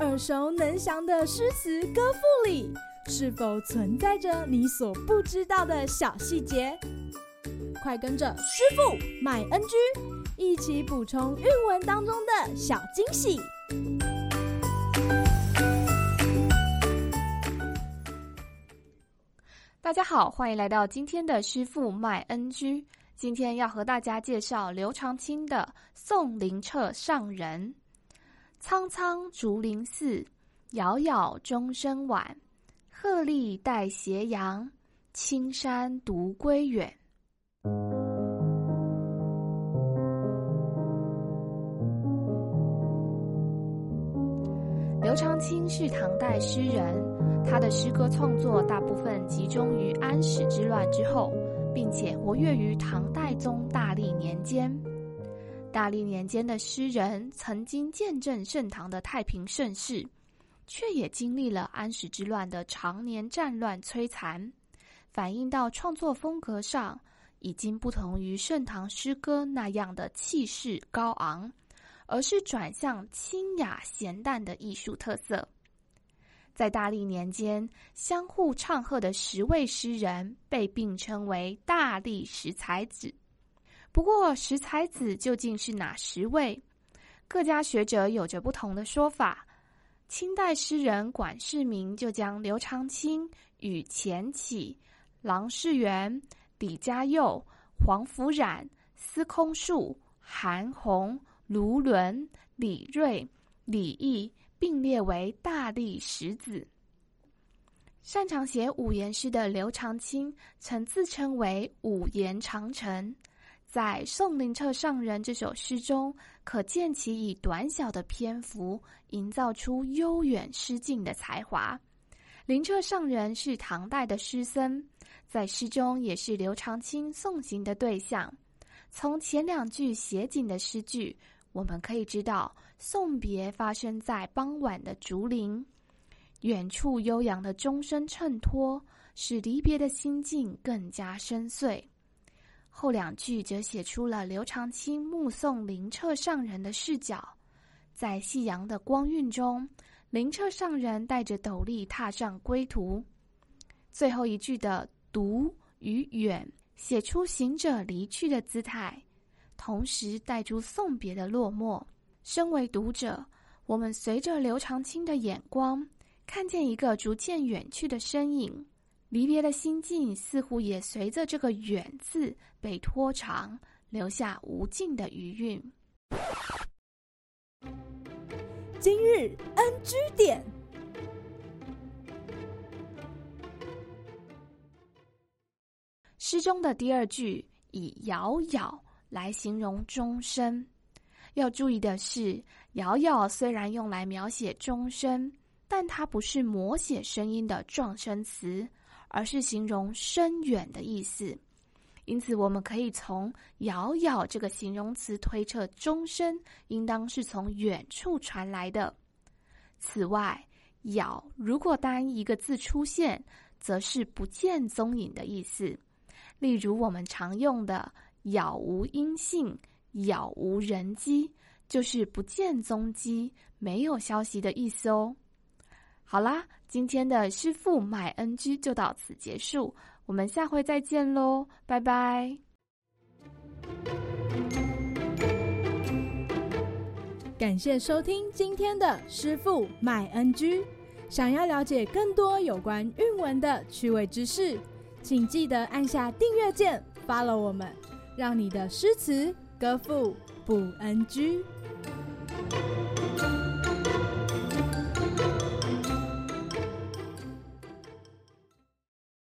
耳熟能详的诗词歌赋里，是否存在着你所不知道的小细节？快跟着师傅麦恩居一起补充韵文当中的小惊喜！大家好，欢迎来到今天的师傅麦恩居。今天要和大家介绍刘长卿的《送灵彻上人》。苍苍竹林寺，杳杳钟声晚。鹤唳带斜阳，青山独归远。刘长卿是唐代诗人，他的诗歌创作大部分集中于安史之乱之后，并且活跃于唐代宗大历年间。大历年间的诗人曾经见证盛唐的太平盛世，却也经历了安史之乱的常年战乱摧残，反映到创作风格上，已经不同于盛唐诗歌那样的气势高昂，而是转向清雅咸淡的艺术特色。在大历年间，相互唱和的十位诗人被并称为大历十才子。不过，十才子究竟是哪十位？各家学者有着不同的说法。清代诗人管世明就将刘长卿与钱起、郎世元、李嘉佑、黄甫冉、司空树、韩翃、卢纶、李瑞、李益并列为大历十子。擅长写五言诗的刘长卿，曾自称为五言长城。在《送灵彻上人》这首诗中，可见其以短小的篇幅营造出悠远诗境的才华。灵彻上人是唐代的诗僧，在诗中也是刘长卿送行的对象。从前两句写景的诗句，我们可以知道送别发生在傍晚的竹林，远处悠扬的钟声衬托，使离别的心境更加深邃。后两句则写出了刘长卿目送灵彻上人的视角，在夕阳的光晕中，灵彻上人带着斗笠踏上归途。最后一句的“独”与“远”写出行者离去的姿态，同时带出送别的落寞。身为读者，我们随着刘长卿的眼光，看见一个逐渐远去的身影。离别的心境似乎也随着这个“远”字被拖长，留下无尽的余韵。今日 NG 点，诗中的第二句以“杳杳”来形容钟声。要注意的是，“杳杳”虽然用来描写钟声，但它不是摹写声音的状声词。而是形容深远的意思，因此我们可以从“杳杳”这个形容词推测钟声应当是从远处传来的。此外，“杳”如果单一个字出现，则是不见踪影的意思。例如我们常用的“杳无音信”“杳无人迹”，就是不见踪迹、没有消息的意思哦。好啦，今天的师傅麦恩居就到此结束，我们下回再见喽，拜拜。感谢收听今天的师傅麦恩居，想要了解更多有关韵文的趣味知识，请记得按下订阅键，follow 我们，让你的诗词歌赋不 NG。